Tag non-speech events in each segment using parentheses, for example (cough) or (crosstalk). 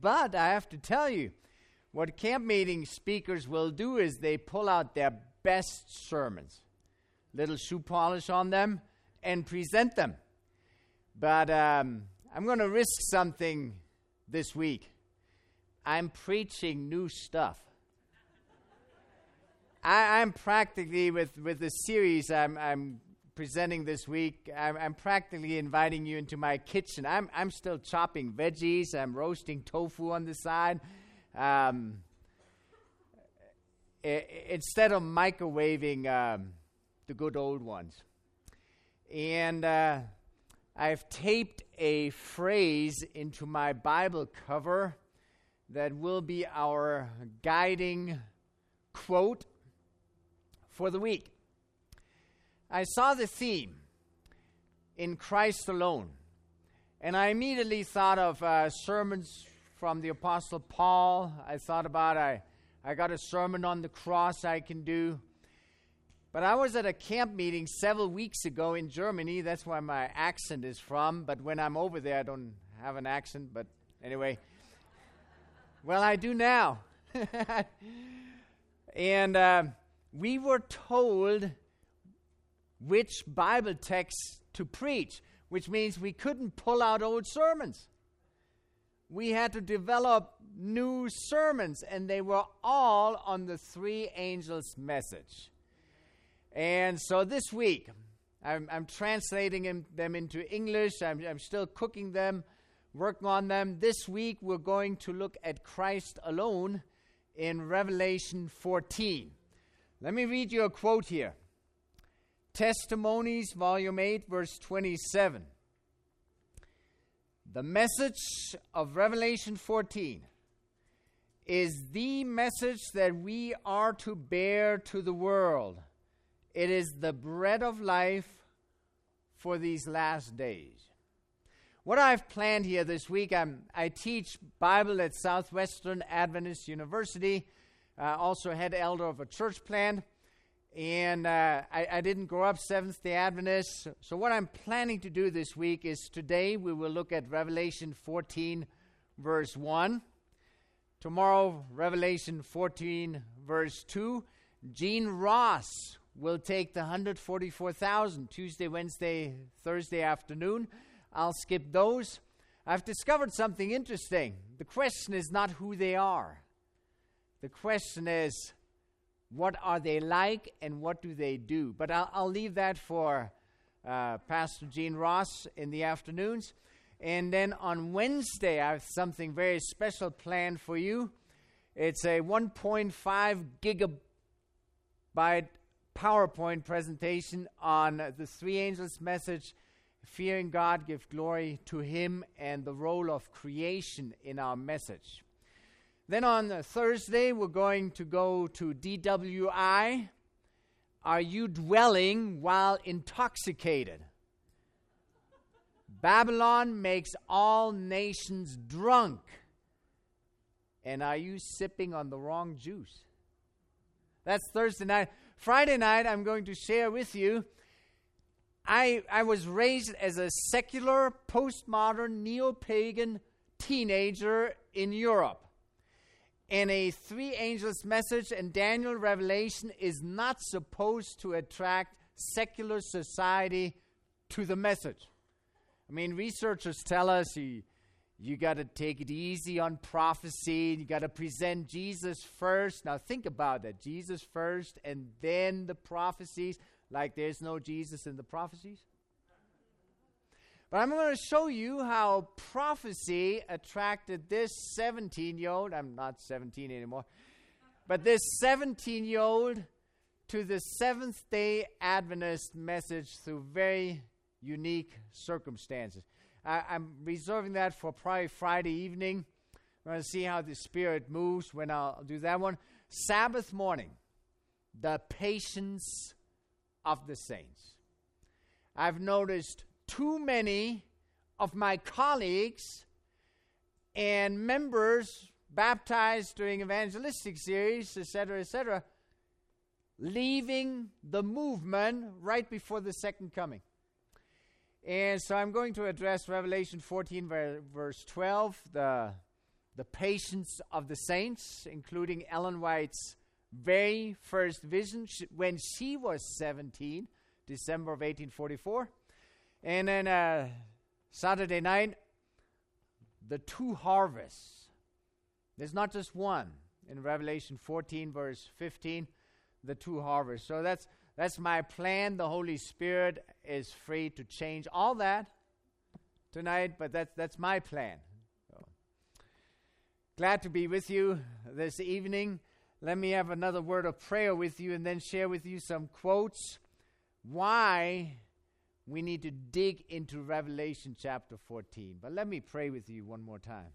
but I have to tell you, what camp meeting speakers will do is they pull out their best sermons, little shoe polish on them, and present them. But um, I'm going to risk something this week. I'm preaching new stuff. I, am practically with with the series I'm, I'm presenting this week. I'm, I'm, practically inviting you into my kitchen. I'm I'm still chopping veggies. I'm roasting tofu on the side. Um, I, instead of microwaving um, the good old ones, and uh, I've taped a phrase into my Bible cover that will be our guiding quote for the week. I saw the theme in Christ alone, and I immediately thought of uh, sermons from the Apostle Paul. I thought about I, I got a sermon on the cross I can do. But I was at a camp meeting several weeks ago in Germany. That's where my accent is from. But when I'm over there, I don't have an accent. But anyway, well, I do now. (laughs) and uh, we were told which Bible text to preach, which means we couldn't pull out old sermons. We had to develop new sermons, and they were all on the three angels' message. And so this week, I'm, I'm translating them into English. I'm, I'm still cooking them, working on them. This week, we're going to look at Christ alone in Revelation 14. Let me read you a quote here Testimonies, Volume 8, verse 27. The message of Revelation 14 is the message that we are to bear to the world. It is the bread of life for these last days. What I've planned here this week, I'm, i teach Bible at Southwestern Adventist University uh, also head elder of a church plant. And uh, I, I, didn't grow up Seventh day Adventist. So, what I'm planning to do this week is today we will look at Revelation 14, verse 1. Tomorrow, Revelation 14, verse 2. Gene Ross will take the 144,000 Tuesday, Wednesday, Thursday afternoon. I'll skip those. I've discovered something interesting. The question is not who they are, the question is, what are they like and what do they do? But I'll, I'll leave that for uh, Pastor Gene Ross in the afternoons. And then on Wednesday, I have something very special planned for you. It's a 1.5 gigabyte PowerPoint presentation on the three angels' message fearing God, give glory to Him, and the role of creation in our message. Then on Thursday, we're going to go to DWI. Are you dwelling while intoxicated? Babylon makes all nations drunk. And are you sipping on the wrong juice? That's Thursday night. Friday night, I'm going to share with you. I, I was raised as a secular, postmodern, neo pagan teenager in Europe and a three angels message and Daniel revelation is not supposed to attract secular society to the message. I mean, researchers tell us you, you got to take it easy on prophecy. You got to present Jesus first. Now, think about that Jesus first and then the prophecies, like there's no Jesus in the prophecies. But I'm going to show you how prophecy attracted this 17 year old, I'm not 17 anymore, but this 17 year old to the Seventh day Adventist message through very unique circumstances. I, am reserving that for probably Friday evening. We're going to see how the Spirit moves when I'll do that one. Sabbath morning, the patience of the saints. I've noticed too many of my colleagues and members baptized during evangelistic series, etc., etc., leaving the movement right before the second coming. And so I'm going to address Revelation 14, verse 12, the, the patience of the saints, including Ellen White's very first vision when she was 17, December of 1844. And then uh, Saturday night, the two harvests. There's not just one in Revelation 14, verse 15, the two harvests. So that's that's my plan. The Holy Spirit is free to change all that tonight, but that's that's my plan. Glad to be with you this evening. Let me have another word of prayer with you and then share with you some quotes. Why we need to dig into Revelation chapter 14. But let me pray with you one more time.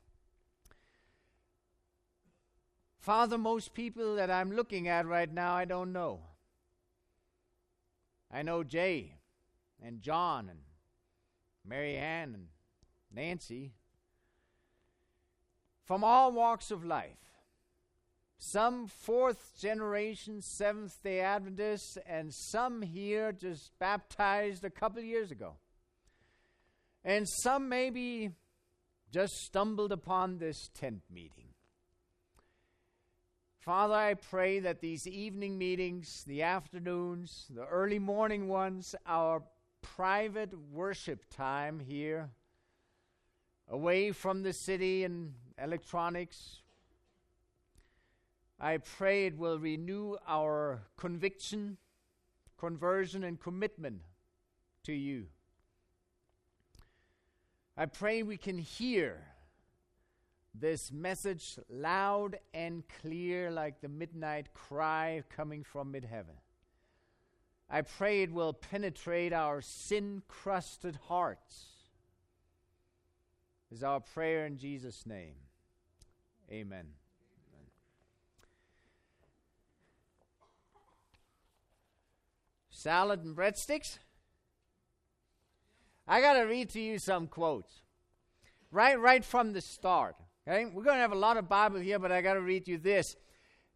Father, most people that I'm looking at right now, I don't know. I know Jay and John and Mary Ann and Nancy from all walks of life. Some fourth generation Seventh day Adventists, and some here just baptized a couple years ago. And some maybe just stumbled upon this tent meeting. Father, I pray that these evening meetings, the afternoons, the early morning ones, our private worship time here, away from the city and electronics. I pray it will renew our conviction, conversion, and commitment to you. I pray we can hear this message loud and clear like the midnight cry coming from mid heaven. I pray it will penetrate our sin crusted hearts is our prayer in Jesus' name. Amen. Amen. Salad and breadsticks? I got to read to you some quotes. Right right from the start. Okay? We're going to have a lot of Bible here, but I got to read you this.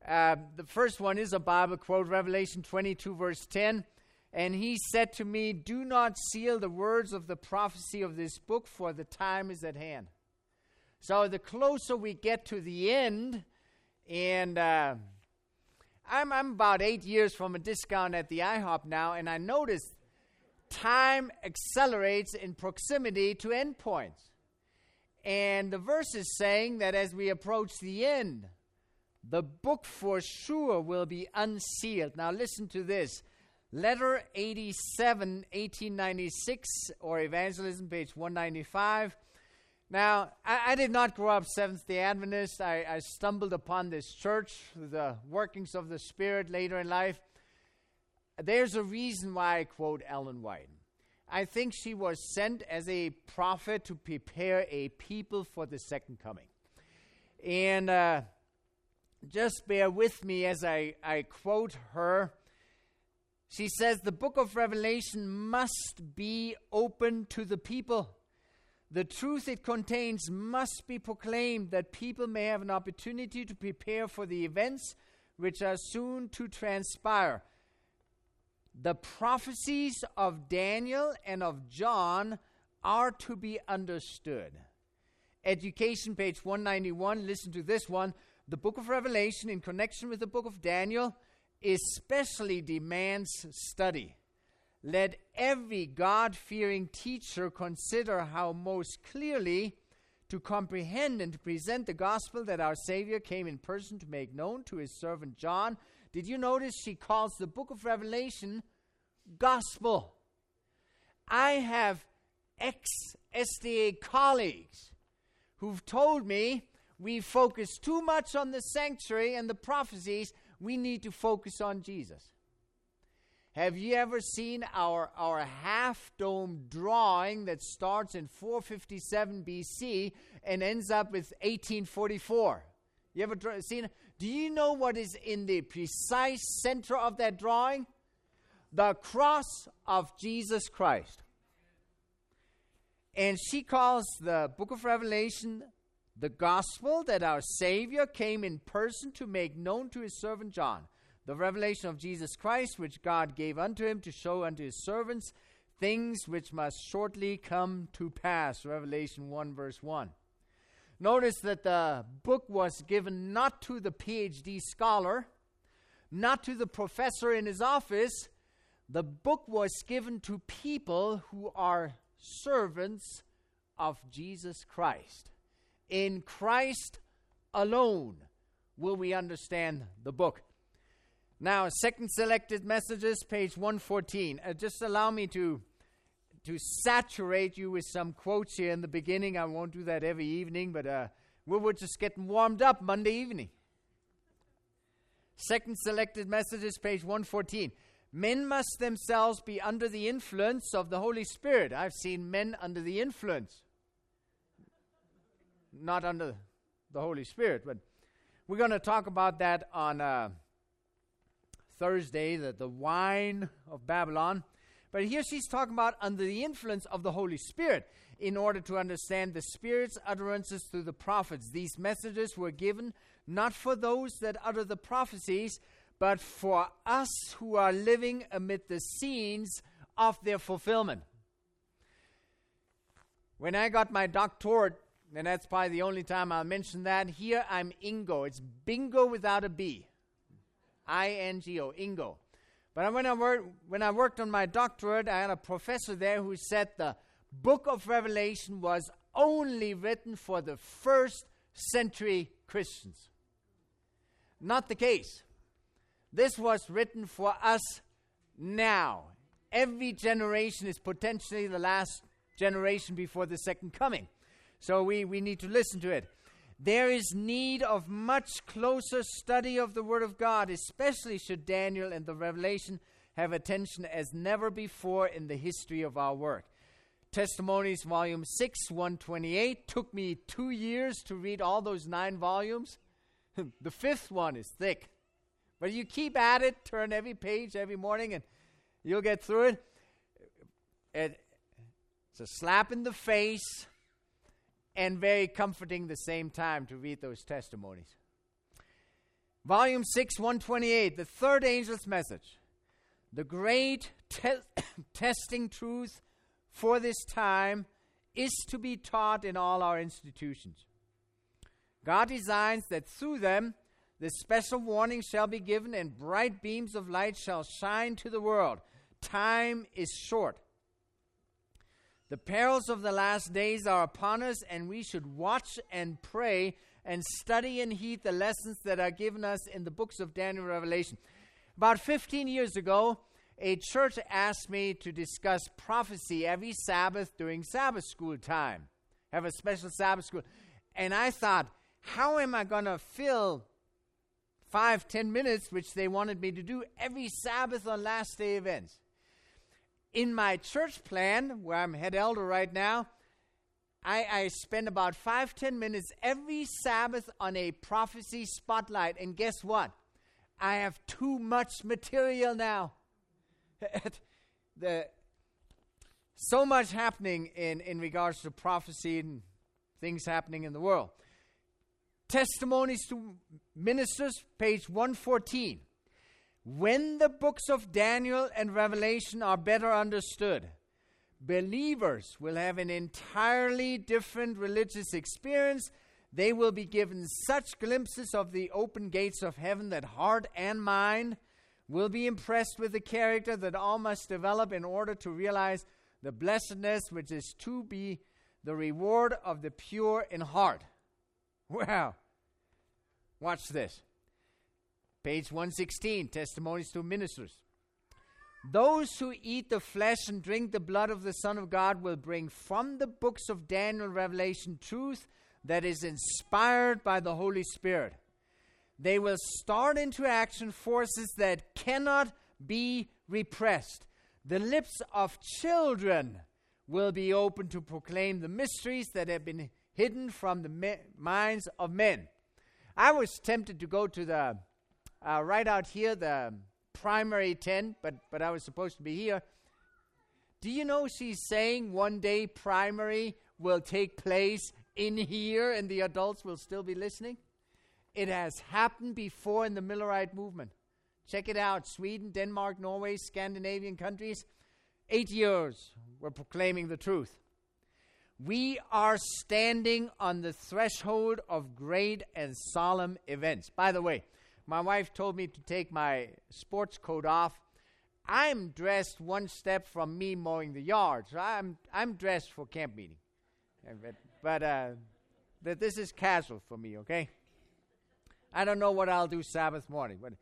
Uh, the first one is a Bible quote, Revelation 22, verse 10. And he said to me, Do not seal the words of the prophecy of this book, for the time is at hand. So the closer we get to the end, and uh, I'm, I'm about eight years from a discount at the IHOP now, and I noticed time accelerates in proximity to endpoints. And the verse is saying that as we approach the end, the book for sure will be unsealed. Now, listen to this. Letter 87, 1896, or Evangelism, page 195. Now, I, I did not grow up Seventh day Adventist. I, I stumbled upon this church the workings of the Spirit later in life. There's a reason why I quote Ellen White. I think she was sent as a prophet to prepare a people for the second coming. And uh, just bear with me as I, I quote her. She says, The book of Revelation must be open to the people. The truth it contains must be proclaimed that people may have an opportunity to prepare for the events which are soon to transpire. The prophecies of Daniel and of John are to be understood. Education, page 191, listen to this one. The book of Revelation, in connection with the book of Daniel, especially demands study. Let every God fearing teacher consider how most clearly to comprehend and to present the gospel that our Savior came in person to make known to his servant John. Did you notice she calls the book of Revelation gospel? I have ex SDA colleagues who've told me we focus too much on the sanctuary and the prophecies we need to focus on Jesus. Have you ever seen our, our half dome drawing that starts in 457 BC and ends up with 1844? You ever seen? Do you know what is in the precise center of that drawing? The cross of Jesus Christ. And she calls the book of Revelation the gospel that our Savior came in person to make known to his servant John, the revelation of Jesus Christ, which God gave unto him to show unto his servants things which must shortly come to pass. Revelation 1, verse 1. Notice that the book was given not to the PhD scholar, not to the professor in his office. The book was given to people who are servants of Jesus Christ. In Christ alone will we understand the book. Now, second selected messages, page 114. Uh, just allow me to to saturate you with some quotes here in the beginning. I won't do that every evening, but uh, we were just getting warmed up Monday evening. Second selected messages, page 114. Men must themselves be under the influence of the Holy Spirit. I've seen men under the influence, not under the Holy Spirit, but we're going to talk about that on uh, Thursday, the, the wine of Babylon. But here she's talking about under the influence of the Holy Spirit in order to understand the Spirit's utterances through the prophets. These messages were given not for those that utter the prophecies, but for us who are living amid the scenes of their fulfillment. When I got my doctorate, and that's probably the only time I'll mention that, here I'm Ingo. It's bingo without a B. I N G O, Ingo. But when I, wor- when I worked on my doctorate, I had a professor there who said the book of Revelation was only written for the first century Christians. Not the case. This was written for us now. Every generation is potentially the last generation before the second coming. So we, we need to listen to it. There is need of much closer study of the Word of God, especially should Daniel and the Revelation have attention as never before in the history of our work. Testimonies, Volume 6, 128. Took me two years to read all those nine volumes. (laughs) the fifth one is thick. But you keep at it, turn every page every morning, and you'll get through it. it it's a slap in the face and very comforting the same time to read those testimonies. Volume 6, 128, the third angel's message. The great te- (coughs) testing truth for this time is to be taught in all our institutions. God designs that through them the special warning shall be given and bright beams of light shall shine to the world. Time is short. The perils of the last days are upon us, and we should watch and pray and study and heed the lessons that are given us in the books of Daniel and Revelation. About 15 years ago, a church asked me to discuss prophecy every Sabbath during Sabbath school time, have a special Sabbath school. And I thought, how am I going to fill five, ten minutes, which they wanted me to do every Sabbath on last day events? In my church plan, where I'm head elder right now, I, I spend about five, ten minutes every Sabbath on a prophecy spotlight. And guess what? I have too much material now. (laughs) the, so much happening in, in regards to prophecy and things happening in the world. Testimonies to Ministers, page 114. When the books of Daniel and Revelation are better understood, believers will have an entirely different religious experience. They will be given such glimpses of the open gates of heaven that heart and mind will be impressed with the character that all must develop in order to realize the blessedness which is to be the reward of the pure in heart. (laughs) Wow. Watch this. Page 116 Testimonies to Ministers. Those who eat the flesh and drink the blood of the Son of God will bring from the books of Daniel Revelation truth that is inspired by the Holy Spirit. They will start into action forces that cannot be repressed. The lips of children will be open to proclaim the mysteries that have been hidden from the me- minds of men. I was tempted to go to the uh, right out here, the primary tent, but, but I was supposed to be here. Do you know she's saying one day primary will take place in here and the adults will still be listening? It has happened before in the Millerite movement. Check it out Sweden, Denmark, Norway, Scandinavian countries. Eight years we're proclaiming the truth. We are standing on the threshold of great and solemn events. By the way, my wife told me to take my sports coat off. I'm dressed one step from me mowing the yard. So I'm, I'm dressed for camp meeting. But, but uh, this is casual for me, okay? I don't know what I'll do Sabbath morning, but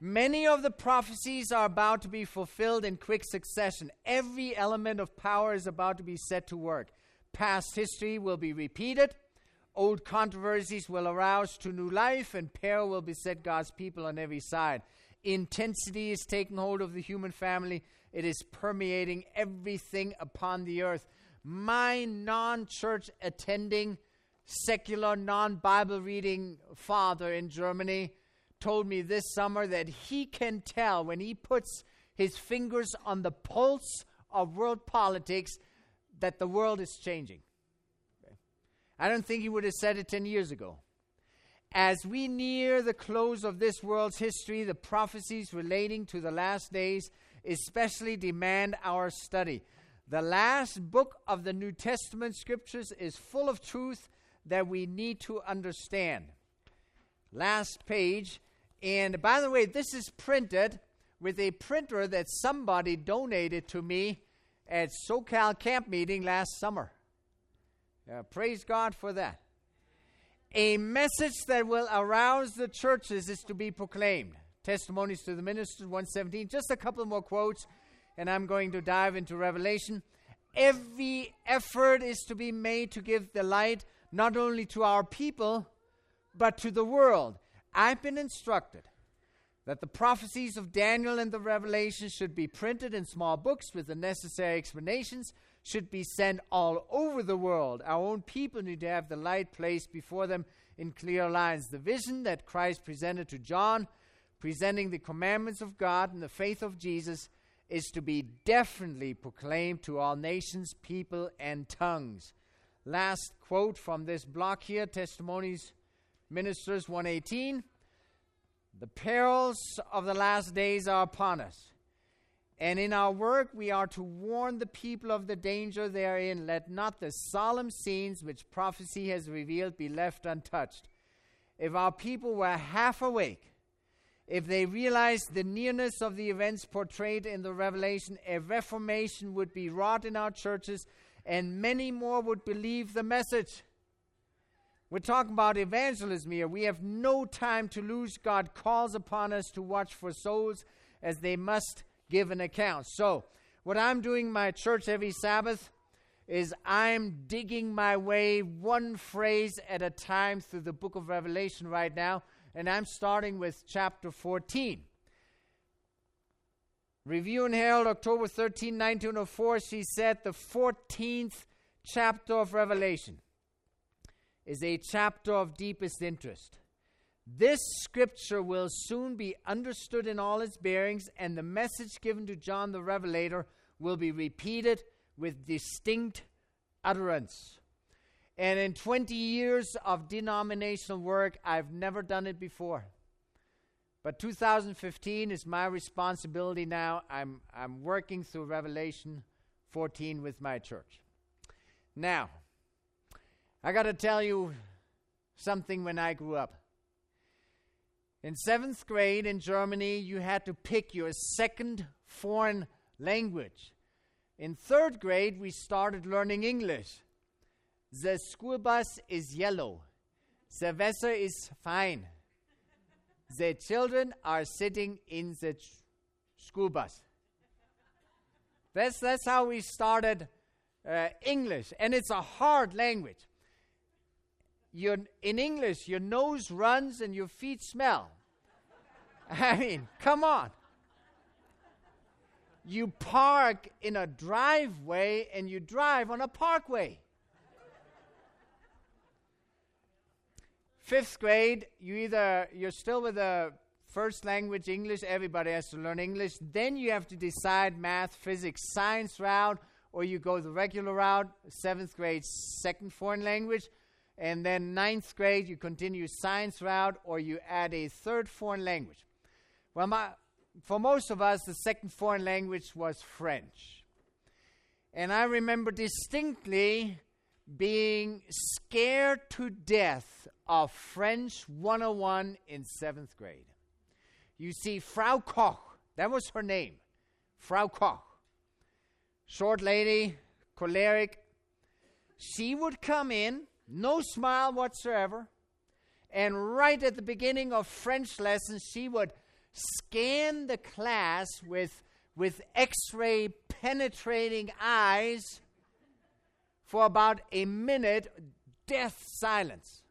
many of the prophecies are about to be fulfilled in quick succession. Every element of power is about to be set to work. Past history will be repeated. Old controversies will arouse to new life, and peril will beset God's people on every side. Intensity is taking hold of the human family. It is permeating everything upon the earth. My non church attending, secular, non Bible reading father in Germany told me this summer that he can tell when he puts his fingers on the pulse of world politics that the world is changing. I don't think he would have said it 10 years ago. As we near the close of this world's history, the prophecies relating to the last days especially demand our study. The last book of the New Testament scriptures is full of truth that we need to understand. Last page. And by the way, this is printed with a printer that somebody donated to me at SoCal camp meeting last summer. Uh, praise God for that. A message that will arouse the churches is to be proclaimed. Testimonies to the Ministers 117. Just a couple more quotes, and I'm going to dive into Revelation. Every effort is to be made to give the light not only to our people, but to the world. I've been instructed that the prophecies of Daniel and the Revelation should be printed in small books with the necessary explanations, should be sent all over the world. Our own people need to have the light placed before them in clear lines. The vision that Christ presented to John, presenting the commandments of God and the faith of Jesus, is to be definitely proclaimed to all nations, people, and tongues. Last quote from this block here Testimonies Ministers 118. The perils of the last days are upon us. And in our work, we are to warn the people of the danger therein. Let not the solemn scenes which prophecy has revealed be left untouched. If our people were half awake, if they realized the nearness of the events portrayed in the Revelation, a reformation would be wrought in our churches, and many more would believe the message. We're talking about evangelism here. We have no time to lose. God calls upon us to watch for souls as they must give an account. So, what I'm doing my church every Sabbath is I'm digging my way one phrase at a time through the book of Revelation right now, and I'm starting with chapter 14. Review and Herald, October 13, 1904, she said the 14th chapter of Revelation is a chapter of deepest interest. This scripture will soon be understood in all its bearings, and the message given to John the Revelator will be repeated with distinct utterance. And in 20 years of denominational work, I've never done it before. But 2015 is my responsibility now. I'm, I'm working through Revelation 14 with my church. Now, I got to tell you something when I grew up. In seventh grade in Germany, you had to pick your second foreign language. In third grade, we started learning English. The school bus is yellow. The weather is fine. The children are sitting in the ch- school bus. That's, that's how we started uh, English, and it's a hard language your, in English, your nose runs and your feet smell. (laughs) I mean, come on. You park in a driveway and you drive on a parkway. Fifth grade, you either you're still with the first language English, everybody has to learn English. Then you have to decide math, physics, science route, or you go the regular route, seventh grade, second foreign language and then ninth grade you continue science route or you add a third foreign language. Well, my, for most of us, the second foreign language was French. And I remember distinctly being scared to death of French 101 in seventh grade. You see, Frau Koch, that was her name, Frau Koch, short lady, choleric. She would come in, no smile whatsoever, and right at the beginning of French lessons, she would scan the class with, with x ray penetrating eyes for about a minute, death silence.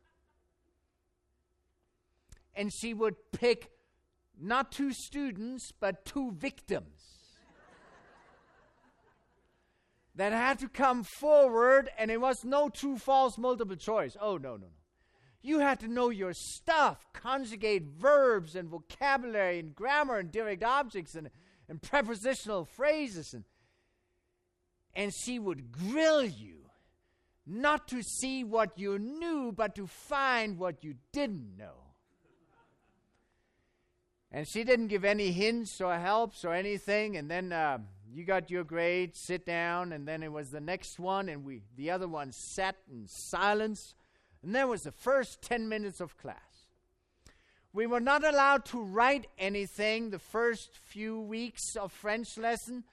And she would pick not two students, but two victims that had to come forward, and it was no true false multiple choice. Oh, no, no, no. You had to know your stuff, conjugate verbs and vocabulary and grammar and direct objects and, and prepositional phrases. And, and she would grill you, not to see what you knew, but to find what you didn't know. And she didn't give any hints or helps or anything. And then uh, you got your grade, sit down, and then it was the next one, and we the other one sat in silence. And then was the first 10 minutes of class. We were not allowed to write anything the first few weeks of French lesson.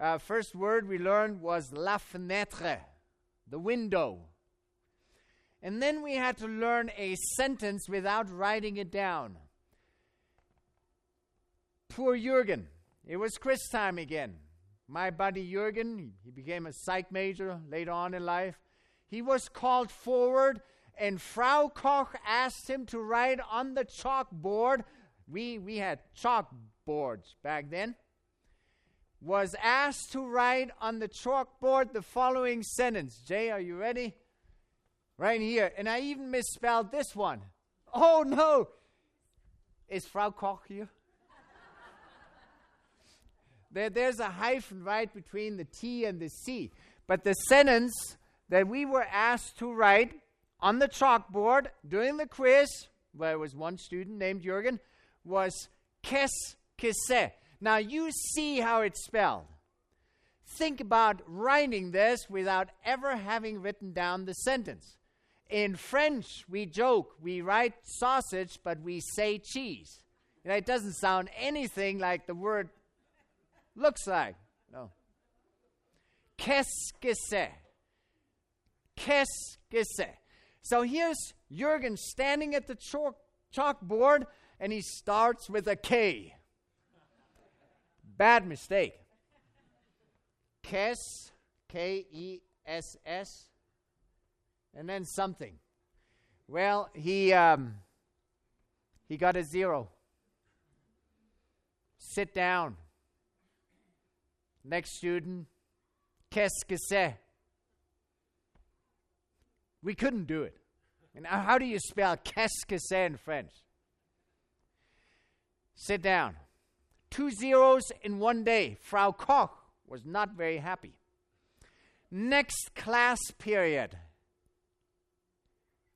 Uh, first word we learned was la fenêtre, the window. And then we had to learn a sentence without writing it down. Poor Jürgen. It was quiz time again. My buddy Jürgen, he became a psych major later on in life. He was called forward and Frau Koch asked him to write on the chalkboard. We, we had chalkboards back then. Was asked to write on the chalkboard the following sentence. Jay, are you ready? Right here. And I even misspelled this one. Oh no! Is Frau Koch here? There, there's a hyphen right between the T and the C. But the sentence that we were asked to write on the chalkboard during the quiz, where there was one student named Jürgen, was qu'est-ce que c'est. Now you see how it's spelled. Think about writing this without ever having written down the sentence. In French, we joke, we write sausage, but we say cheese. Know, it doesn't sound anything like the word looks like. No. Qu'est-ce? So here's Jürgen standing at the chalk, chalkboard and he starts with a K. Bad mistake. Kess, K E S S, and then something. Well, he um, he got a zero. Sit down. Next student, qu'est-ce que c'est? We couldn't do it. And how do you spell qu'est-ce que c'est in French? Sit down. Two zeros in one day. Frau Koch was not very happy. Next class period.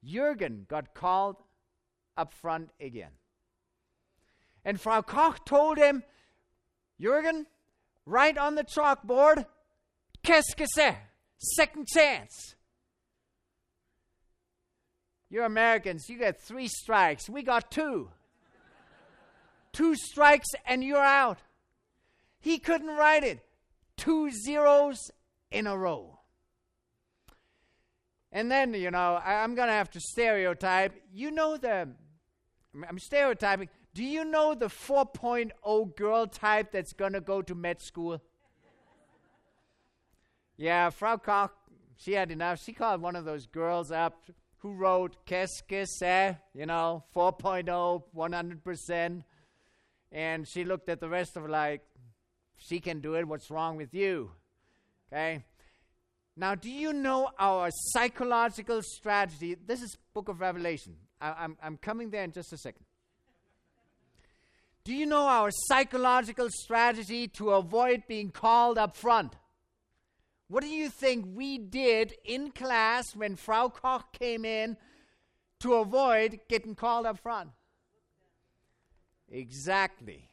Jürgen got called up front again. And Frau Koch told him, Jürgen, write on the chalkboard, qu'est-ce que c'est? Second chance. You're Americans. You get three strikes. We got two. two strikes and you're out. He couldn't write it. Two zeros in a row. And then, you know, I, am going to have to stereotype. You know the, I'm stereotyping. Do you know the 4.0 girl type that's going to go to med school? yeah, Frau Koch, she had enough. She called one of those girls up who wrote Qu'est-ce? You know, 4.0, 100%. And she looked at the rest of like, she can do it. What's wrong with you? Okay. Now, do you know our psychological strategy? This is Book of Revelation. I, I'm, I'm coming there in just a second. Do you know our psychological strategy to avoid being called up front? What do you think we did in class when Frau Koch came in to avoid getting called up front? Exactly.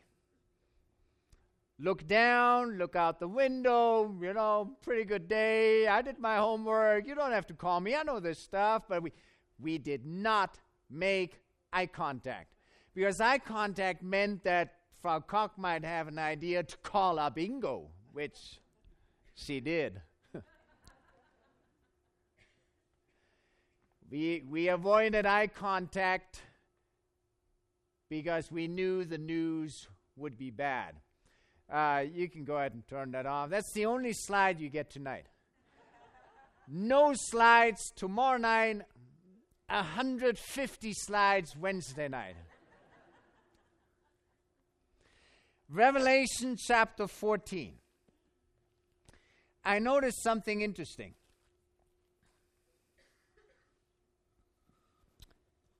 look down, look out the window, you know, pretty good day. I did my homework. You don't have to call me. I know this stuff. But we, we did not make eye contact. Because eye contact meant that Frau Koch might have an idea to call up Ingo, which she did. (laughs) we, we avoided eye contact because we knew the news would be bad. Uh, you can go ahead and turn that off. That's the only slide you get tonight. no slides tomorrow night, 150 slides Wednesday night. Revelation chapter 14. I noticed something interesting.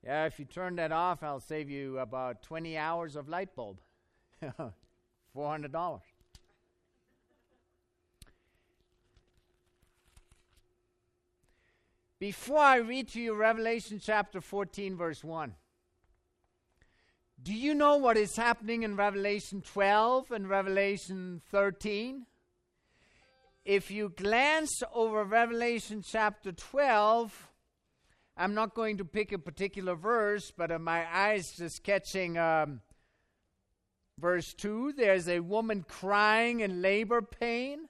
Yeah, if you turn that off, I'll save you about 20 hours of light bulb. (laughs) $400. Before I read to you Revelation chapter 14, verse 1, do you know what is happening in Revelation 12 and Revelation 13? If you glance over Revelation chapter 12, I'm not going to pick a particular verse, but uh, my eyes just catching um, verse 2. There's a woman crying in labor pain.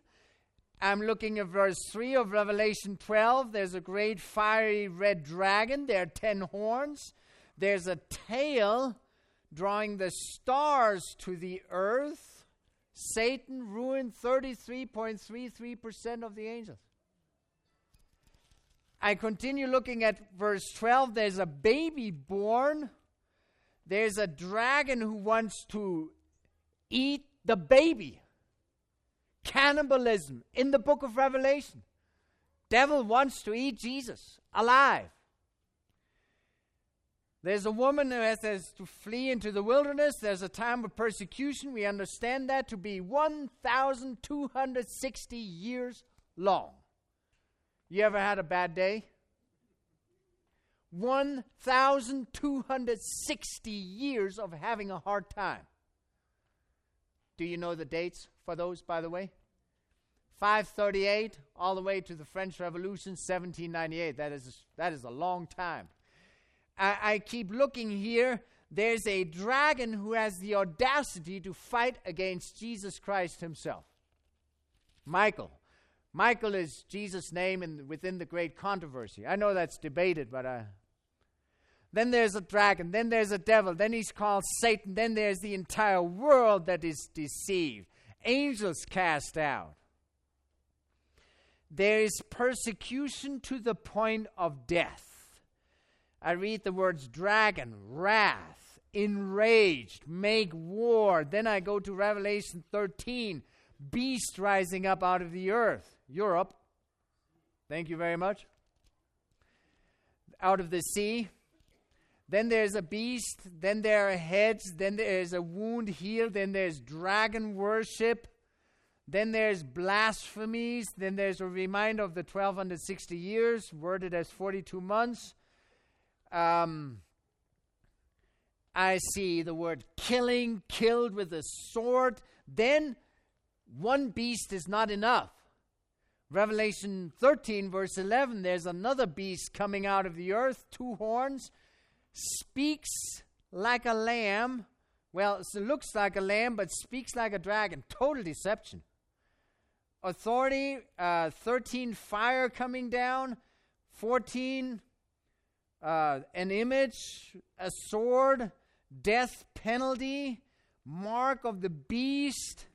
I'm looking at verse 3 of Revelation 12. There's a great fiery red dragon. There are ten horns. There's a tail drawing the stars to the earth. Satan ruined 33.33% of the angels. I continue looking at verse 12. There's a baby born. There's a dragon who wants to eat the baby. Cannibalism in the book of Revelation. Devil wants to eat Jesus alive. There's a woman who has, to flee into the wilderness. There's a time of persecution. We understand that to be 1,260 years long. You ever had a bad day? 1,260 years of having a hard time. Do you know the dates for those, by the way? 538 all the way to the French Revolution, 1798. That is, that is a long time. I, I keep looking here. There's a dragon who has the audacity to fight against Jesus Christ himself. Michael. Michael is Jesus' name in, within the great controversy. I know that's debated, but uh, then there's a dragon. Then there's a devil. Then he's called Satan. Then there's the entire world that is deceived. Angels cast out. There is persecution to the point of death. I read the words dragon, wrath, enraged, make war. Then I go to Revelation 13, beast rising up out of the earth. Europe. Thank you very much. Out of the sea. Then there's a beast. Then there are heads. Then there's a wound healed. Then there's dragon worship. Then there's blasphemies. Then there's a reminder of the 1260 years, worded as 42 months. Um, I see the word killing, killed with a sword. Then one beast is not enough. Revelation 13, verse 11, there's another beast coming out of the earth, two horns, speaks like a lamb. Well, it looks like a lamb, but speaks like a dragon. Total deception. Authority, uh, 13, fire coming down, 14, uh, an image, a sword, death penalty, mark of the beast.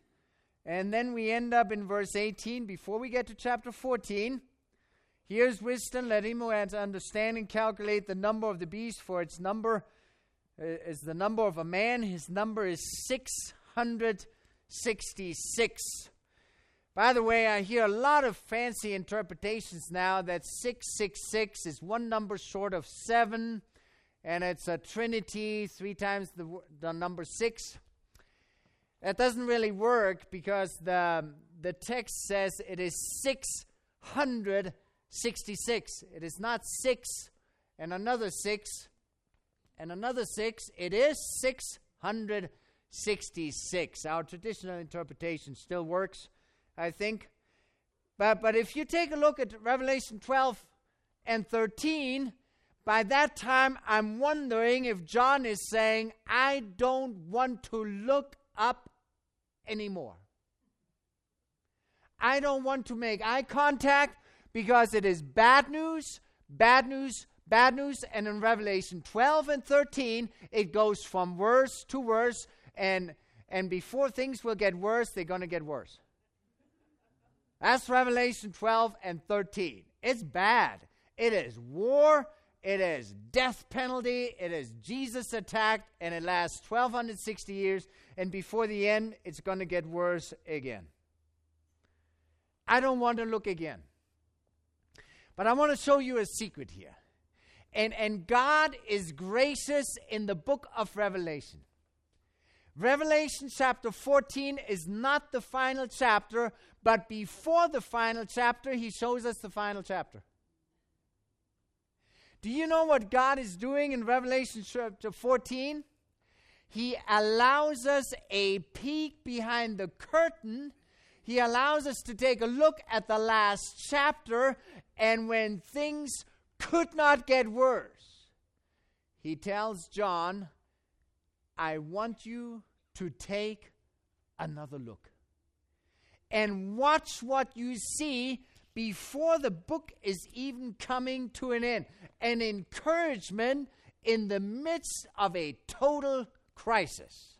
And then we end up in verse 18 before we get to chapter 14. Here's wisdom. Let him who has understanding calculate the number of the beast, for its number uh, is the number of a man. His number is 666. By the way, I hear a lot of fancy interpretations now that 666 is one number short of 7, and it's a trinity, three times the, the number 6. That doesn't really work because the, the text says it is 666. It is not 6 and another 6 and another 6. It is 666. Our traditional interpretation still works, I think. But, but if you take a look at Revelation 12 and 13, by that time I'm wondering if John is saying, I don't want to look up anymore. I don't want to make eye contact because it is bad news, bad news, bad news. And in Revelation 12 and 13, it goes from worse to worse. And, and before things will get worse, they're going to get worse. That's Revelation 12 and 13. It's bad. It is war. It is death penalty. It is Jesus attacked, and it lasts 1260 years. And before the end, it's going to get worse again. I don't want to look again. But I want to show you a secret here. And, and God is gracious in the book of Revelation. Revelation chapter 14 is not the final chapter, but before the final chapter, he shows us the final chapter. Do you know what God is doing in Revelation chapter 14? He allows us a peek behind the curtain. He allows us to take a look at the last chapter, and when things could not get worse, he tells John, I want you to take another look. And watch what you see before the book is even coming to an end. An encouragement in the midst of a total crisis.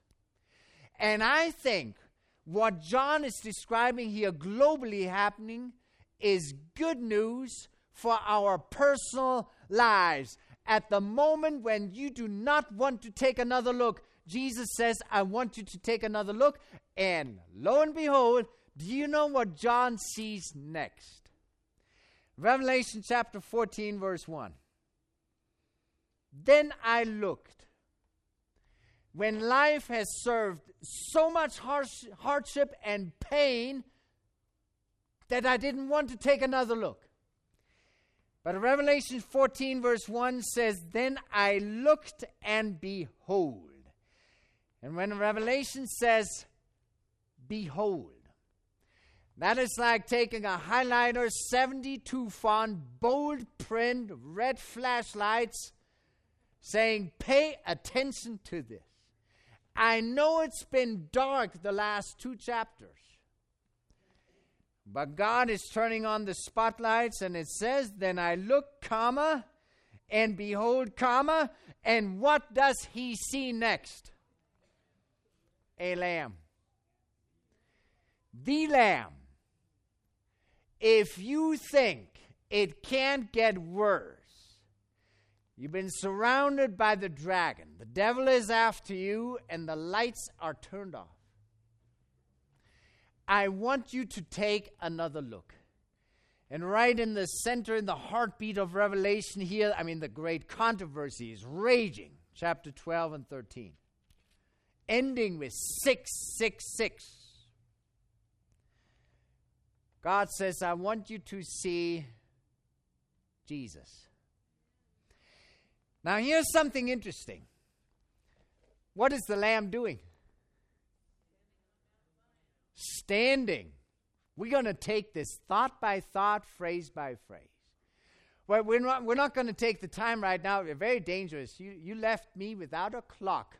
And I think what John is describing here globally happening is good news for our personal lives. At the moment when you do not want to take another look, Jesus says, I want you to take another look. And lo and behold, do you know what John sees next? Revelation chapter 14, verse 1. Then I looked. When life has served so much harsh, hardship and pain that I didn't want to take another look. But Revelation 14, verse 1 says, Then I looked and behold. And when Revelation says, Behold, that is like taking a highlighter 72 font, bold print, red flashlights, saying, Pay attention to this. I know it's been dark the last two chapters. But God is turning on the spotlights, and it says, Then I look, comma, and behold, comma, and what does he see next? A lamb. The lamb. If you think it can't get worse, you've been surrounded by the dragon. The devil is after you, and the lights are turned off. I want you to take another look. And right in the center, in the heartbeat of Revelation here, I mean, the great controversy is raging, chapter 12 and 13, ending with 666. God says, I want you to see Jesus. Now, here's something interesting. What is the Lamb doing? Standing. We're going to take this thought by thought, phrase by phrase. Well, we're not, we're not going to take the time right now. We're very dangerous. You, you left me without a clock.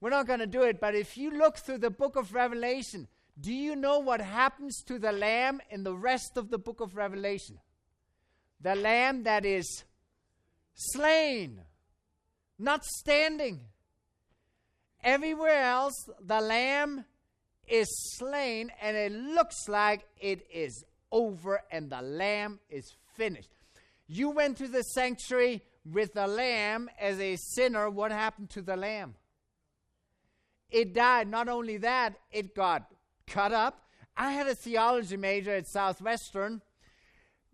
We're not going to do it, but if you look through the book of Revelation, do you know what happens to the lamb in the rest of the book of Revelation? The lamb that is slain, not standing. Everywhere else, the lamb is slain, and it looks like it is over, and the lamb is finished. You went to the sanctuary with the lamb as a sinner. What happened to the lamb? It died. Not only that, it got cut up. I had a theology major at Southwestern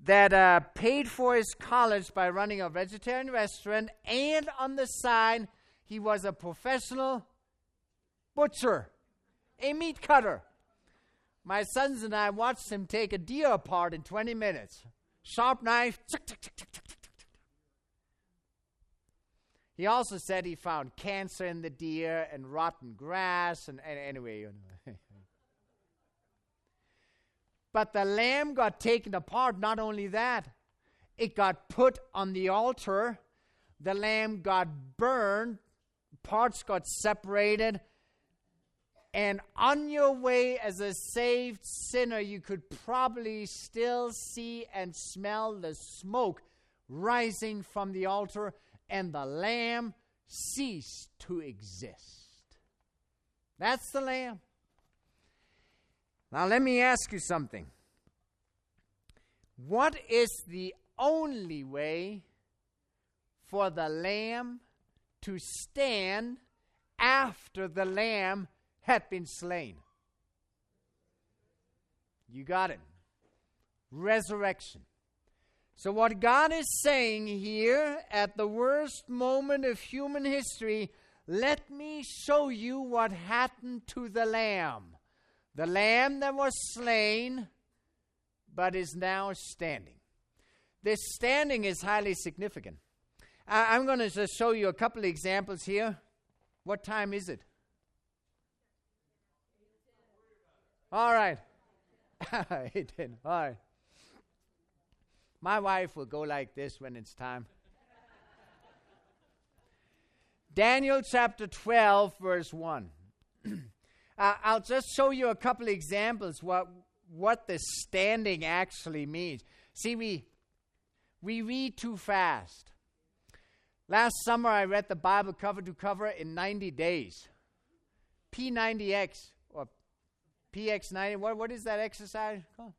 that uh, paid for his college by running a vegetarian restaurant, and on the side, he was a professional butcher, a meat cutter. My sons and I watched him take a deer apart in 20 minutes. Sharp knife. He also said he found cancer in the deer and rotten grass, and, and anyway, you know. (laughs) but the lamb got taken apart. Not only that, it got put on the altar. The lamb got burned, parts got separated, and on your way as a saved sinner, you could probably still see and smell the smoke rising from the altar, and the lamb ceased to exist. That's the lamb. Now, let me ask you something. What is the only way for the lamb to stand after the lamb had been slain. You got it. Resurrection. So, what God is saying here at the worst moment of human history, let me show you what happened to the lamb. The lamb that was slain, but is now standing. This standing is highly significant. I, am going to just show you a couple of examples here. What time is it? All right. (laughs) he did. All right. My wife will go like this when it's time. Daniel chapter 12, verse 1. (clears throat) uh, I'll just show you a couple examples what, what the standing actually means. See, we, we read too fast. Last summer, I read the Bible cover to cover in 90 days. P90X. PX90. What, what is that exercise called?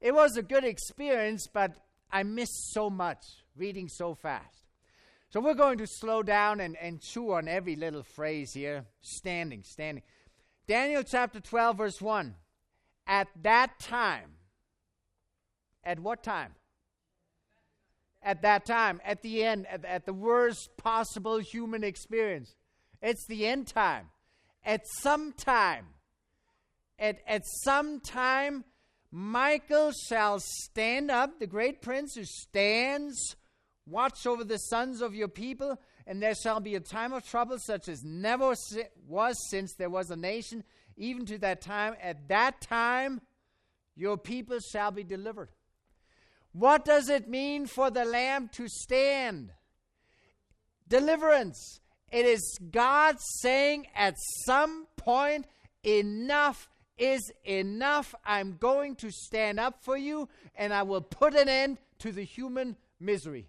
It was a good experience, but I missed so much reading so fast. So we're going to slow down and, and chew on every little phrase here. Standing, standing. Daniel chapter 12, verse 1. At that time, at what time? At that time, at the end, at, at the worst possible human experience. It's the end time. At some time, at, at some time, Michael shall stand up, the great prince who stands, watch over the sons of your people, and there shall be a time of trouble such as never was since there was a nation, even to that time. At that time, your people shall be delivered. What does it mean for the Lamb to stand? Deliverance. It is God saying at some point, enough is enough. I'm going to stand up for you and I will put an end to the human misery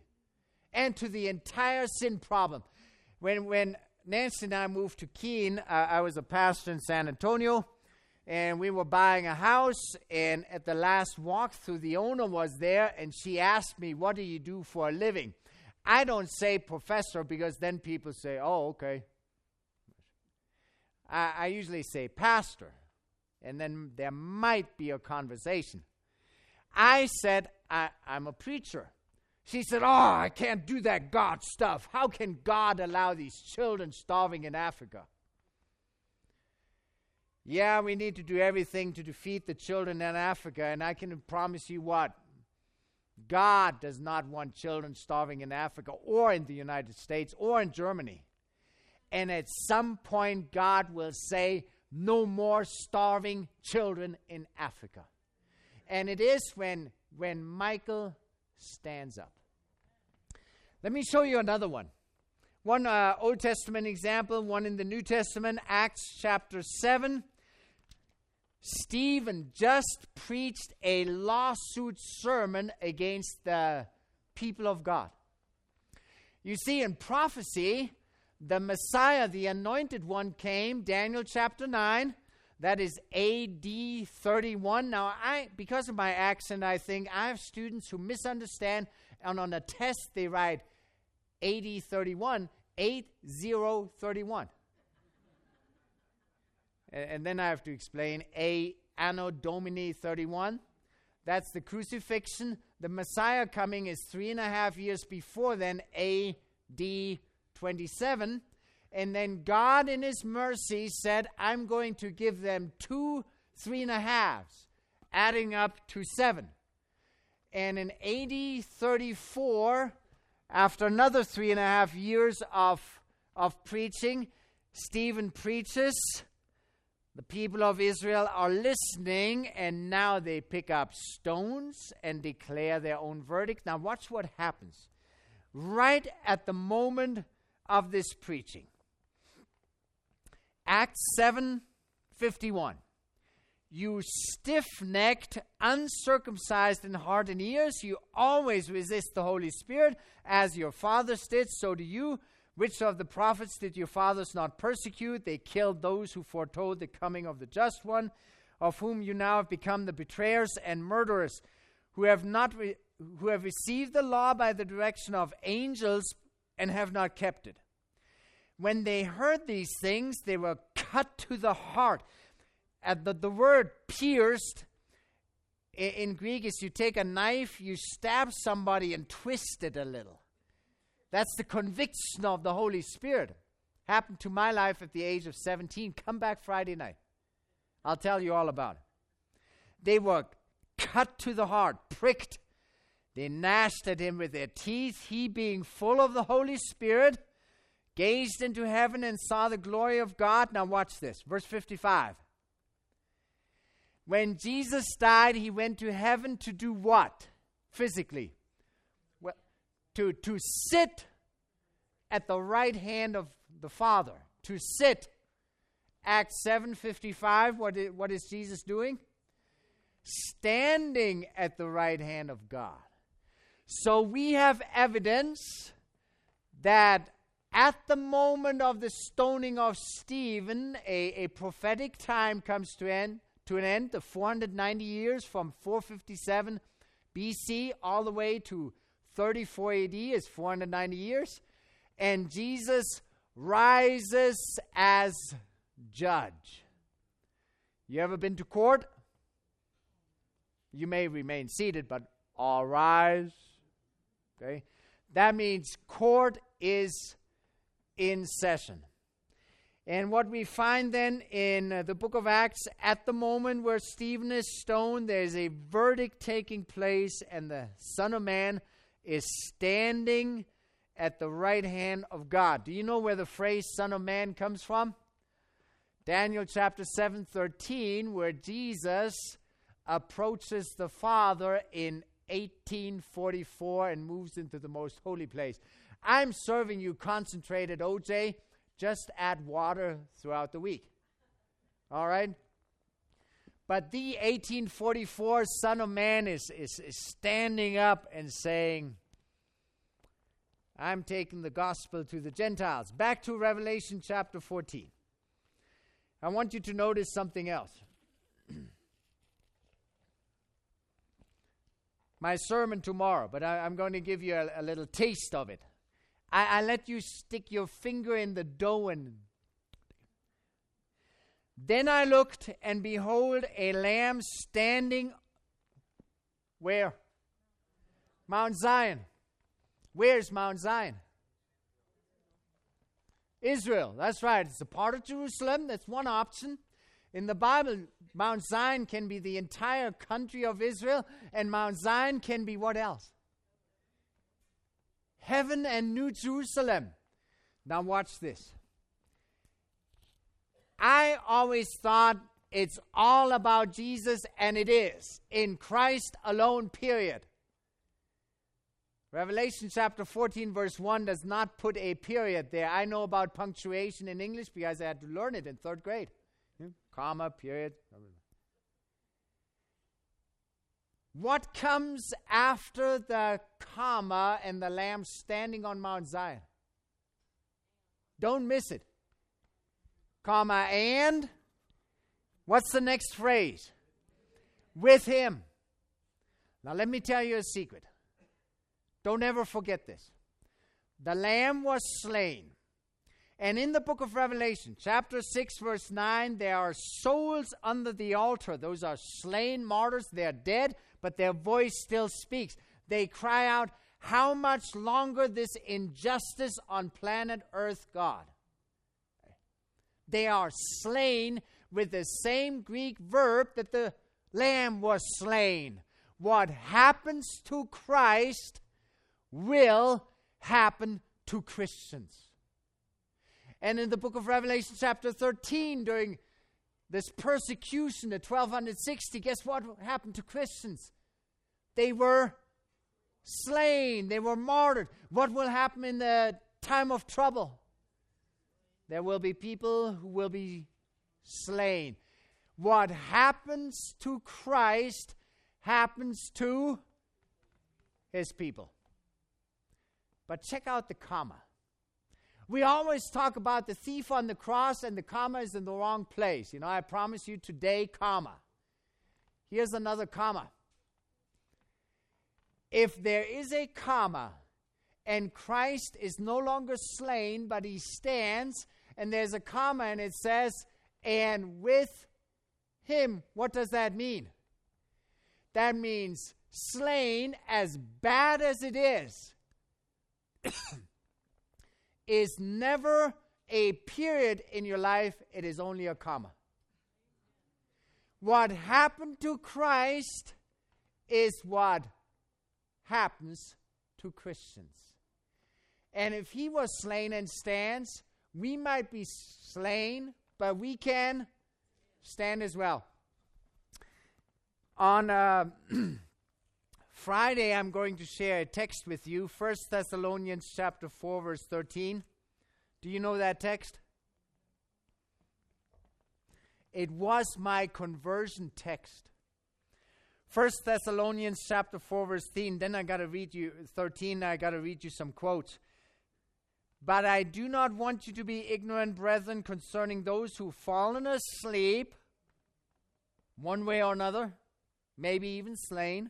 and to the entire sin problem. When, when Nancy and I moved to Keene, uh, I was a pastor in San Antonio and we were buying a house and at the last walkthrough the owner was there and she asked me what do you do for a living i don't say professor because then people say oh okay i, I usually say pastor and then there might be a conversation. I said, I, am a preacher. She said, Oh, I can't do that God stuff. How can God allow these children starving in Africa? Yeah, we need to do everything to defeat the children in Africa, and I can promise you what? God does not want children starving in Africa or in the United States or in Germany. And at some point, God will say, no more starving children in Africa. And it is when, when Michael stands up. Let me show you another one. One uh, Old Testament example, one in the New Testament, Acts chapter 7. Stephen just preached a lawsuit sermon against the people of God. You see, in prophecy, the Messiah, the anointed one, came, Daniel chapter 9. That is AD 31. Now, I, because of my accent, I think I have students who misunderstand, and on a test they write AD 31, 8031. and, and then I have to explain A Anno Domini 31. That's the crucifixion. The Messiah coming is three and a half years before then, AD 27. And then God, in His mercy, said, I'm going to give them two three and a halves, adding up to seven. And in AD 34, After another three and a half years of, of preaching, Stephen preaches. The people of Israel are listening, and now they pick up stones and declare their own verdict. Now, watch what happens. Right at the moment of this preaching, Acts 7 51 you stiff necked, uncircumcised in heart and ears, you always resist the Holy Spirit, as your fathers did, so do you. Which of the prophets did your fathers not persecute? They killed those who foretold the coming of the just one, of whom you now have become the betrayers and murderers, who have not re- who have received the law by the direction of angels and have not kept it. When they heard these things, they were cut to the heart at the, the word pierced in, in Greek is you take a knife, you stab somebody and twist it a little. That's the conviction of the Holy Spirit. Happened to my life at the age of 17. Come back Friday night. I'll tell you all about it. They were cut to the heart, pricked. They gnashed at him with their teeth. He, being full of the Holy Spirit, gazed into heaven and saw the glory of God. Now, watch this. Verse 55. When Jesus died, he went to heaven to do what? Physically. Well, to, to sit at the right hand of the Father. To sit. Acts 7:55 what is, what is Jesus doing? Standing at the right hand of God. So we have evidence that at the moment of the stoning of Stephen, a, a prophetic time comes to end to an end, the 490 years from 457 BC all the way to 34 AD is 490 years. And Jesus rises as judge. You ever been to court? You may remain seated, but all rise. Okay? That means court is in session. And what we find then in uh, the book of Acts, at the moment where Stephen is stoned, there's a verdict taking place, and the Son of Man is standing at the right hand of God. Do you know where the phrase Son of Man comes from? Daniel chapter 7 13, where Jesus approaches the Father in 1844 and moves into the most holy place. I'm serving you concentrated, OJ just add water throughout the week. All right? But the 1844 Son of Man is, is, is standing up and saying, I'm taking the gospel to the Gentiles. Back to Revelation chapter 14. I want you to notice something else. My sermon tomorrow, but I, am going to give you a, a little taste of it. I, I let you stick your finger in the dough and then I looked, and behold, a lamb standing where? Mount Zion. Where's Mount Zion? Israel. That's right. It's a part of Jerusalem. That's one option. In the Bible, Mount Zion can be the entire country of Israel, and Mount Zion can be what else? heaven and New Jerusalem. Now, watch this. I always thought it's all about Jesus, and it is. In Christ alone, period. Revelation chapter 14, verse 1 does not put a period there. I know about punctuation in English because I had to learn it in third grade. Comma, period. What comes after the comma and the lamb standing on Mount Zion? Don't miss it. Comma and what's the next phrase? With him. Now let me tell you a secret. Don't ever forget this. The lamb was slain. And in the book of Revelation, chapter 6, verse 9, there are souls under the altar. Those are slain martyrs. They're dead, but their voice still speaks. They cry out, How much longer this injustice on planet Earth, God? They are slain with the same Greek verb that the lamb was slain. What happens to Christ will happen to Christians. And in the book of Revelation, chapter 13, during this persecution at 1260, guess what happened to Christians? They were slain, they were martyred. What will happen in the time of trouble? There will be people who will be slain. What happens to Christ happens to his people. But check out the comma. We always talk about the thief on the cross, and the comma is in the wrong place. You know, I promise you today, comma. Here's another comma. If there is a comma and Christ is no longer slain, but he stands, and there's a comma and it says, and with him, what does that mean? That means slain, as bad as it is, (coughs) (coughs) is never a period in your life, it is only a comma. What happened to Christ is what happens to Christians. And if he was slain and stands, we might be slain, but we can stand as well. On uh, (clears throat) Friday, I'm going to share a text with you, 1 Thessalonians chapter 4, verse 13. Do you know that text? It was my conversion text. 1 Thessalonians chapter 4, verse 13. Then I got to read you 13. I got to read you some quotes. But I do not want you to be ignorant, brethren, concerning those who've fallen asleep, one way or another, maybe even slain,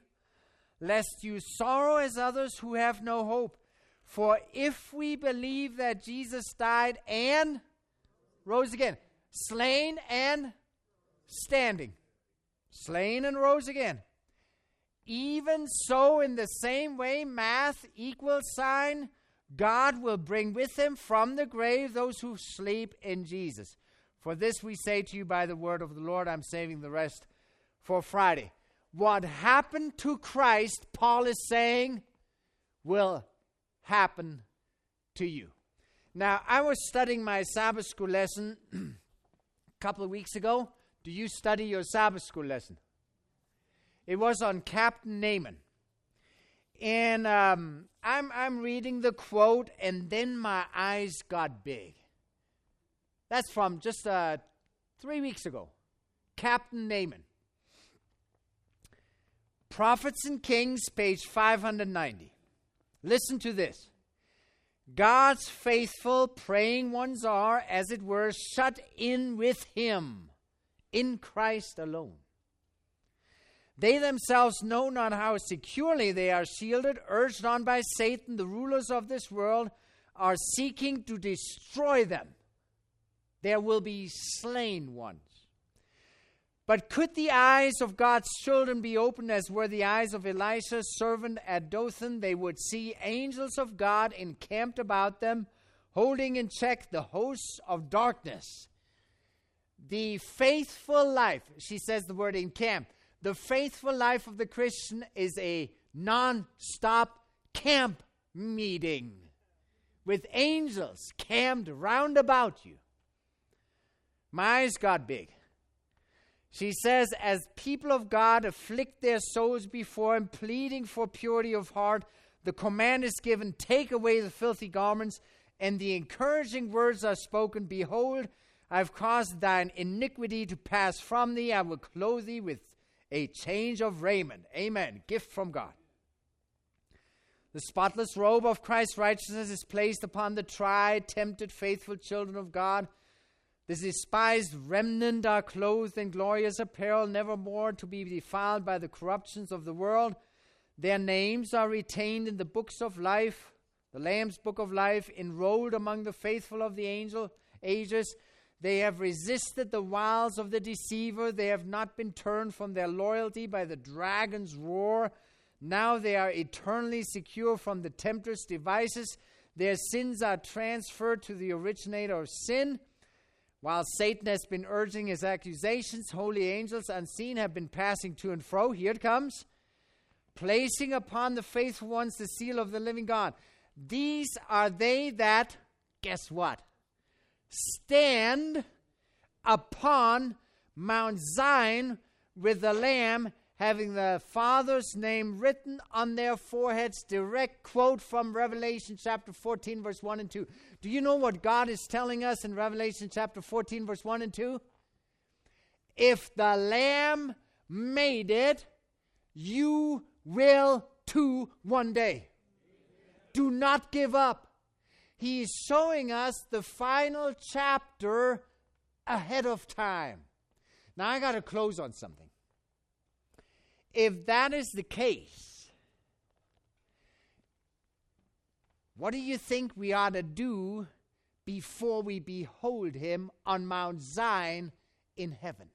lest you sorrow as others who have no hope. For if we believe that Jesus died and rose again, slain and standing, slain and rose again, even so, in the same way, math equals sign God will bring with him from the grave those who sleep in Jesus. For this we say to you by the word of the Lord. I'm saving the rest for Friday. What happened to Christ, Paul is saying, will happen to you. Now, I was studying my Sabbath school lesson (clears throat) a couple of weeks ago. Do you study your Sabbath school lesson? It was on Captain Naaman. And um, I'm, I'm reading the quote, and then my eyes got big. That's from just uh, three weeks ago. Captain Naaman. Prophets and Kings, page 590. Listen to this. God's faithful praying ones are, as it were, shut in with Him in Christ alone. They themselves know not how securely they are shielded, urged on by Satan, the rulers of this world are seeking to destroy them. There will be slain ones. But could the eyes of God's children be opened as were the eyes of Elisha's servant at Dothan? They would see angels of God encamped about them, holding in check the hosts of darkness. The faithful life, she says the word encamp, the faithful life of the Christian is a non stop camp meeting with angels camped round about you. My eyes got big. She says, as people of God afflict their souls before Him, pleading for purity of heart, the command is given take away the filthy garments, and the encouraging words are spoken Behold, I've caused thine iniquity to pass from thee, I will clothe thee with a change of raiment. Amen. Gift from God. The spotless robe of Christ's righteousness is placed upon the tried, tempted, faithful children of God. The despised remnant are clothed in glorious apparel, never more to be defiled by the corruptions of the world. Their names are retained in the books of life, the Lamb's book of life, enrolled among the faithful of the angel ages. They have resisted the wiles of the deceiver. They have not been turned from their loyalty by the dragon's roar. Now they are eternally secure from the tempter's devices. Their sins are transferred to the originator of sin. While Satan has been urging his accusations, holy angels unseen have been passing to and fro. Here it comes. Placing upon the faithful ones the seal of the living God. These are they that, guess what? Stand upon Mount Zion with the Lamb having the Father's name written on their foreheads. Direct quote from Revelation chapter 14, verse 1 and 2. Do you know what God is telling us in Revelation chapter 14, verse 1 and 2? If the Lamb made it, you will too one day. Do not give up. He is showing us the final chapter ahead of time. Now, I got to close on something. If that is the case, what do you think we ought to do before we behold him on Mount Zion in heaven?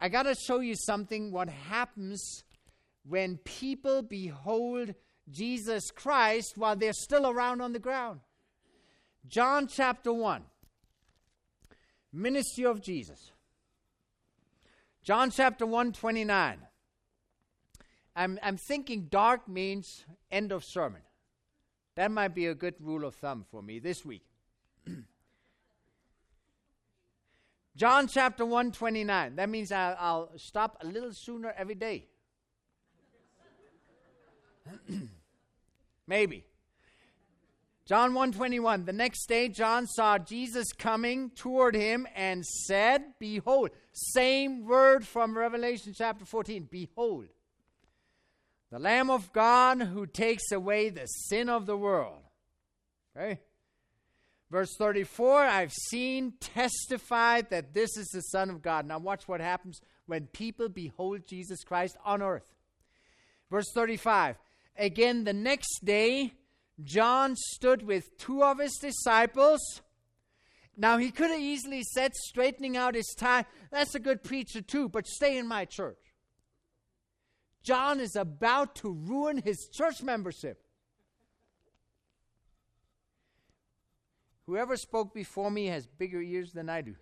I got to show you something what happens when people behold Jesus Christ while they're still around on the ground. John chapter 1, ministry of Jesus. John chapter 1, 29. I'm, I'm thinking dark means end of sermon. That might be a good rule of thumb for me this week. (clears throat) John chapter 1, 29. That means I'll, I'll stop a little sooner every day. (clears throat) Maybe. John 121 The next day John saw Jesus coming toward him and said, Behold, same word from Revelation chapter 14, behold, the Lamb of God who takes away the sin of the world. Okay? Verse 34 I've seen, testified that this is the Son of God. Now, watch what happens when people behold Jesus Christ on earth. Verse 35 Again, the next day, John stood with two of his disciples. Now, he could have easily said, straightening out his tie, that's a good preacher too, but stay in my church. John is about to ruin his church membership. Whoever spoke before me has bigger ears than I do.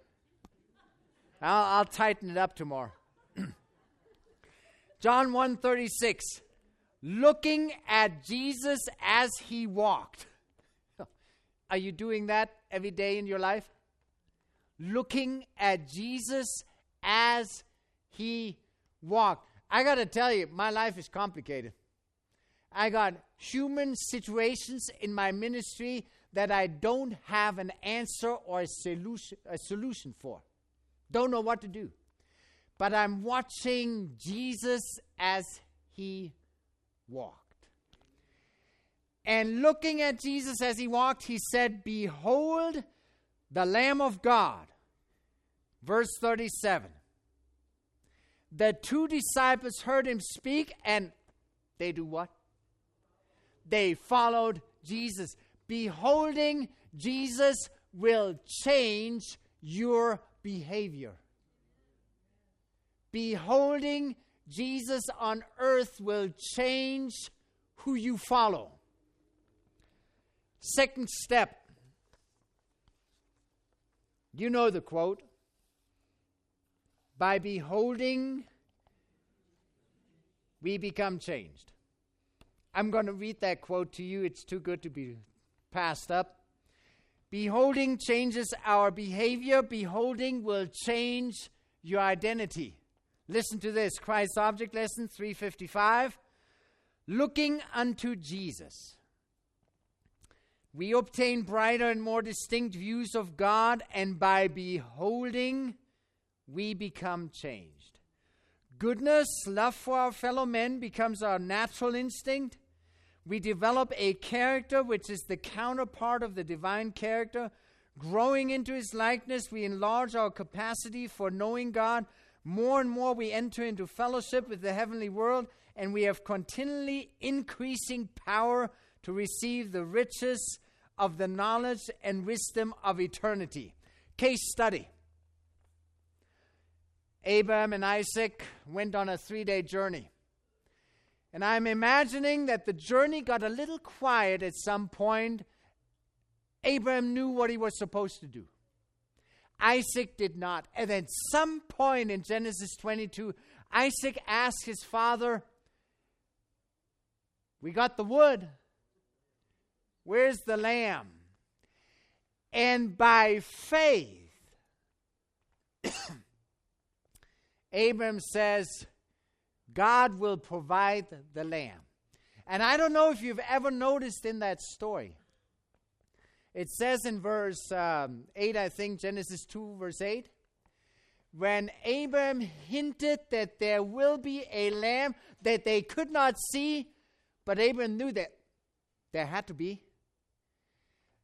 I'll, I'll tighten it up tomorrow. (clears throat) John 136 looking at Jesus as he walked. (laughs) Are you doing that every day in your life? Looking at Jesus as he walked. I got to tell you, my life is complicated. I got human situations in my ministry that I don't have an answer or a solution, a solution for. Don't know what to do. But I'm watching Jesus as he walked. And looking at Jesus as he walked, he said, Behold the Lamb of God. Verse 37. The two disciples heard him speak, and they do what? They followed Jesus. Beholding Jesus will change your behavior. Beholding Jesus on earth will change who you follow. Second step. You know the quote. By beholding, we become changed. I'm going to read that quote to you. It's too good to be passed up. Beholding changes our behavior. Beholding will change your identity. Listen to this Christ's Object Lesson 355. Looking unto Jesus, we obtain brighter and more distinct views of God, and by beholding, we become changed. Goodness, love for our fellow men becomes our natural instinct. We develop a character which is the counterpart of the divine character. Growing into his likeness, we enlarge our capacity for knowing God more and more we enter into fellowship with the heavenly world, and we have continually increasing power to receive the riches of the knowledge and wisdom of eternity. Case study Abraham and Isaac went on a three day journey. And I'm imagining that the journey got a little quiet at some point. Abraham knew what he was supposed to do. Isaac did not. And at some point in Genesis 22, Isaac asked his father, We got the wood. Where's the lamb? And by faith, Abram says, God will provide the lamb. And I don't know if you've ever noticed in that story. It says in verse um, 8, I think, Genesis 2, verse 8, when Abram hinted that there will be a lamb that they could not see, but Abram knew that there had to be.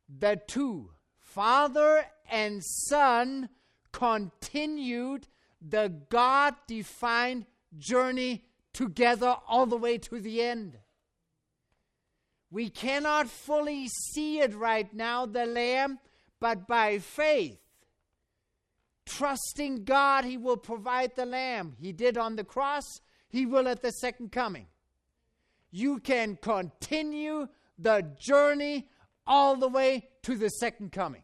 The two, father and son, continued the God defined journey together all the way to the end. We cannot fully see it right now, the Lamb, but by faith, trusting God, He will provide the Lamb. He did on the cross, He will at the second coming. You can continue the journey all the way to the second coming.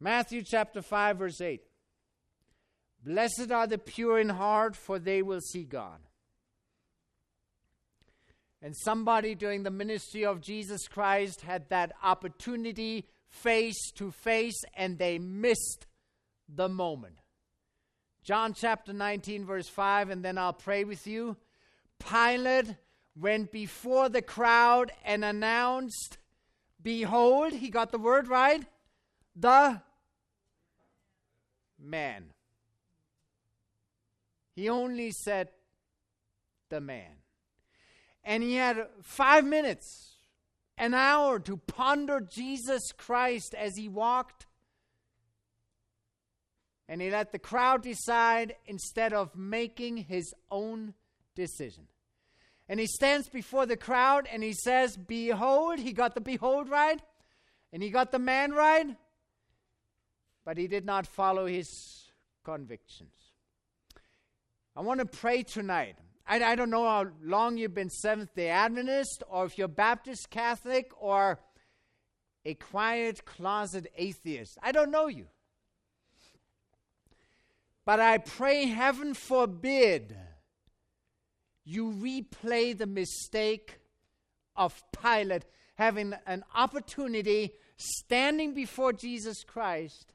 Matthew chapter 5, verse 8. Blessed are the pure in heart, for they will see God. And somebody during the ministry of Jesus Christ had that opportunity face to face, and they missed the moment. John chapter 19, verse 5, and then I'll pray with you. Pilate went before the crowd and announced, Behold, he got the word right, the man. He only said the man. And he had five minutes, an hour to ponder Jesus Christ as he walked. And he let the crowd decide instead of making his own decision. And he stands before the crowd and he says, Behold, he got the behold right, and he got the man right, but he did not follow his convictions. I want to pray tonight. I, I don't know how long you've been Seventh day Adventist, or if you're Baptist, Catholic, or a quiet closet atheist. I don't know you. But I pray, heaven forbid, you replay the mistake of Pilate having an opportunity standing before Jesus Christ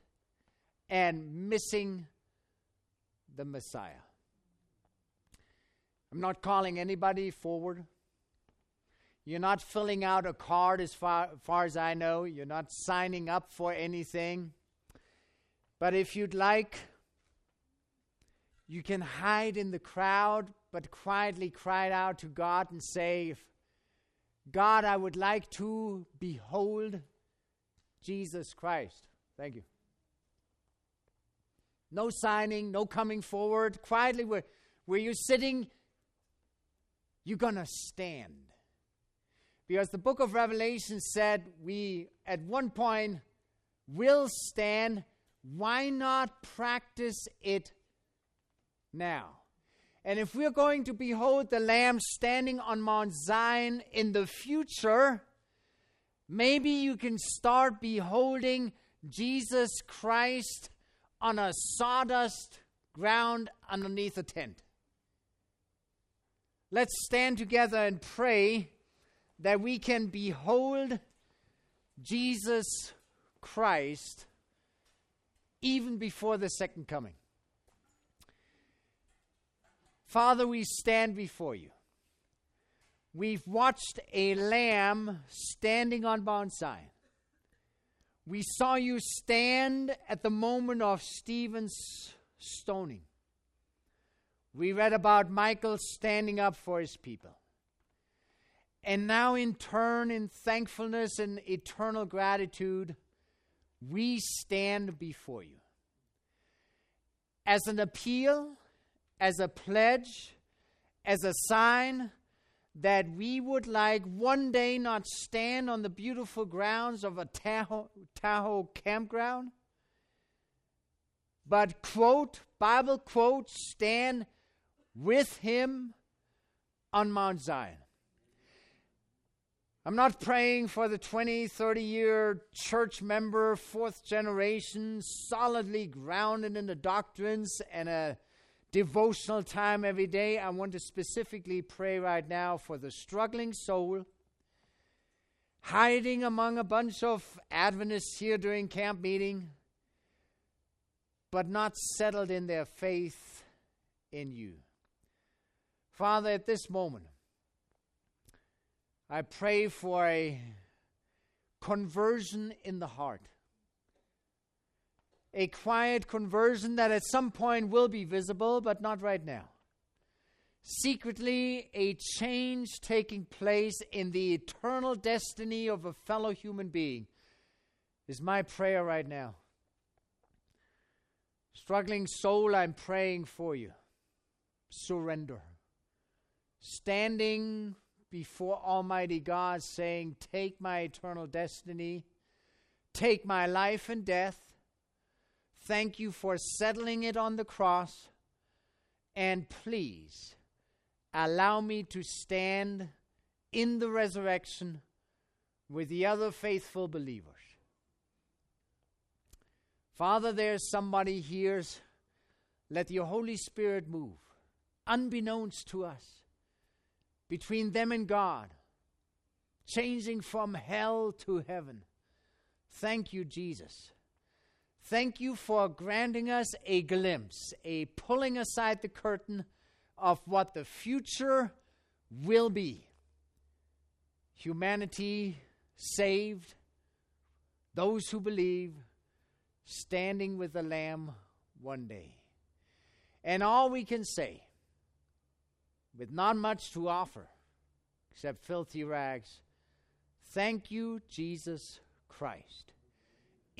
and missing the Messiah. I'm not calling anybody forward. You're not filling out a card as far, far as I know. You're not signing up for anything. But if you'd like, you can hide in the crowd, but quietly cry out to God and say, God, I would like to behold Jesus Christ. Thank you. No signing, no coming forward. Quietly, where, where you're sitting, you're going to stand. Because the book of Revelation said we, at one point, will stand. Why not practice it now? And if we're going to behold the Lamb standing on Mount Zion in the future, maybe you can start beholding Jesus Christ on a sawdust ground underneath a tent. Let's stand together and pray that we can behold Jesus Christ even before the second coming. Father, we stand before you. We've watched a lamb standing on Mount Zion. We saw you stand at the moment of Stephen's stoning. We read about Michael standing up for his people. And now, in turn, in thankfulness and eternal gratitude, we stand before you. As an appeal, as a pledge, as a sign that we would like one day not stand on the beautiful grounds of a Tahoe, Tahoe campground, but quote, Bible quote, stand with him on Mount Zion. I'm not praying for the 20, 30 year church member, fourth generation, solidly grounded in the doctrines and a devotional time every day. I want to specifically pray right now for the struggling soul hiding among a bunch of Adventists here during camp meeting, but not settled in their faith in you. Father, at this moment, I pray for a conversion in the heart. A quiet conversion that at some point will be visible, but not right now. Secretly, a change taking place in the eternal destiny of a fellow human being is my prayer right now. Struggling soul, I'm praying for you. Surrender. Standing before Almighty God, saying, Take my eternal destiny, take my life and death. Thank you for settling it on the cross, and please allow me to stand in the resurrection with the other faithful believers. Father, there's somebody here. Let your Holy Spirit move, unbeknownst to us between them and God, changing from hell to heaven. Thank you, Jesus. Thank you for granting us a glimpse, a pulling aside the curtain of what the future will be. Humanity saved, those who believe, standing with the Lamb one day. And all we can say with not much to offer except filthy rags. Thank you, Jesus Christ.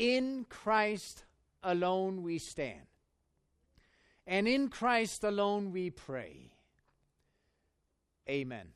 In Christ alone we stand, and in Christ alone we pray. Amen.